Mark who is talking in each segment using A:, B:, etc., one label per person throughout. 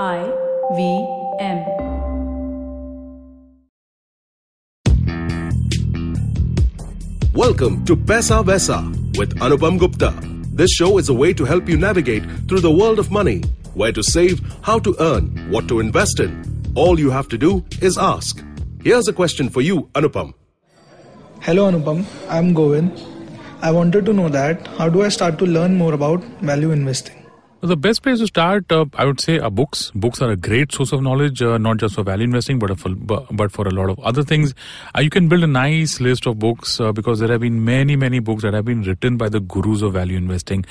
A: I V M.
B: Welcome to Paisa Vaisa with Anupam Gupta. This show is a way to help you navigate through the world of money, where to save, how to earn, what to invest in. All you have to do is ask. Here's a question for you, Anupam.
C: Hello Anupam, I'm Govind. I wanted to know that how do I start to learn more about value investing?
D: The best place to start, uh, I would say, are books. Books are a great source of knowledge, uh, not just for value investing, but for, but for a lot of other things. Uh, you can build a nice list of books uh, because there have been many, many books that have been written by the gurus of value investing.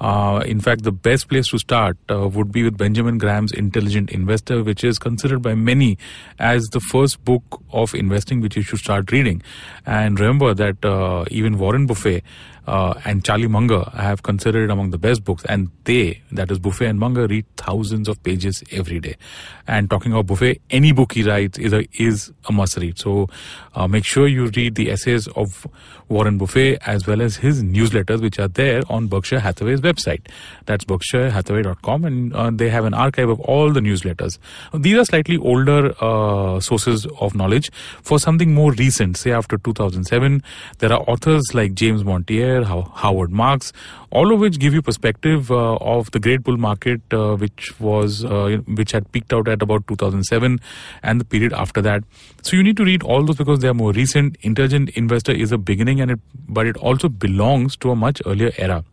D: Uh, in fact, the best place to start uh, would be with Benjamin Graham's Intelligent Investor, which is considered by many as the first book of investing which you should start reading. And remember that even Warren Buffett and Charlie Munger have considered it among the best books, and they, that is Buffett and Munger, read thousands of pages every day. And talking about Buffett, any book he writes is a is a must read. So uh, make sure you read the essays of Warren Buffett as well as his newsletters, which are there on Berkshire Hathaway's website. That's berkshirehathaway.com, and uh, they have an archive of all the newsletters. These are slightly older uh, sources of knowledge. For something more recent, say after 2007, there are authors like James Montier Howard Marks, all of which give you perspective uh, of the great bull market, uh, which was uh, which had peaked out at about 2007 and the period after that. So you need to read all those because they are more recent. Intelligent Investor is a beginning, and it but it also belongs to a much earlier era.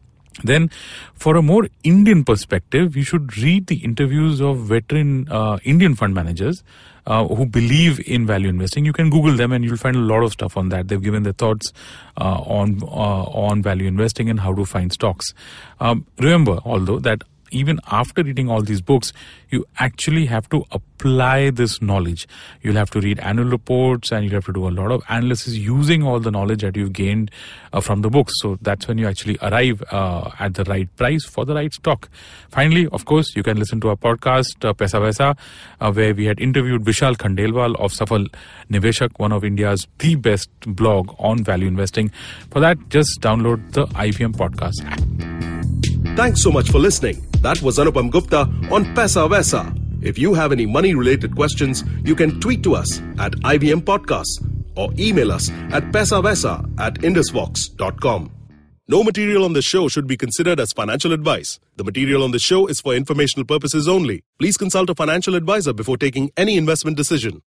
D: Then, for a more Indian perspective, you should read the interviews of veteran uh, Indian fund managers uh, who believe in value investing. You can Google them and you'll find a lot of stuff on that. They've given their thoughts uh, on uh, on value investing and how to find stocks. Um, remember, although that even after reading all these books, you actually have to apply this knowledge. You'll have to read annual reports and you'll have to do a lot of analysis using all the knowledge that you've gained uh, from the books. So that's when you actually arrive uh, at the right price for the right stock. Finally, of course, you can listen to our podcast, uh, Paisa Vaisa, uh, where we had interviewed Vishal Khandelwal of Safal Niveshak, one of India's the best blog on value investing. For that, just download the IVM podcast app.
B: Thanks so much for listening. That was Anupam Gupta on Paisa Vaisa. If you have any money related questions, you can tweet to us at IVM Podcasts or email us at paisavaisa at indusvox.com. No material on this show should be considered as financial advice. The material on this show is for informational purposes only. Please consult a financial advisor before taking any investment decision.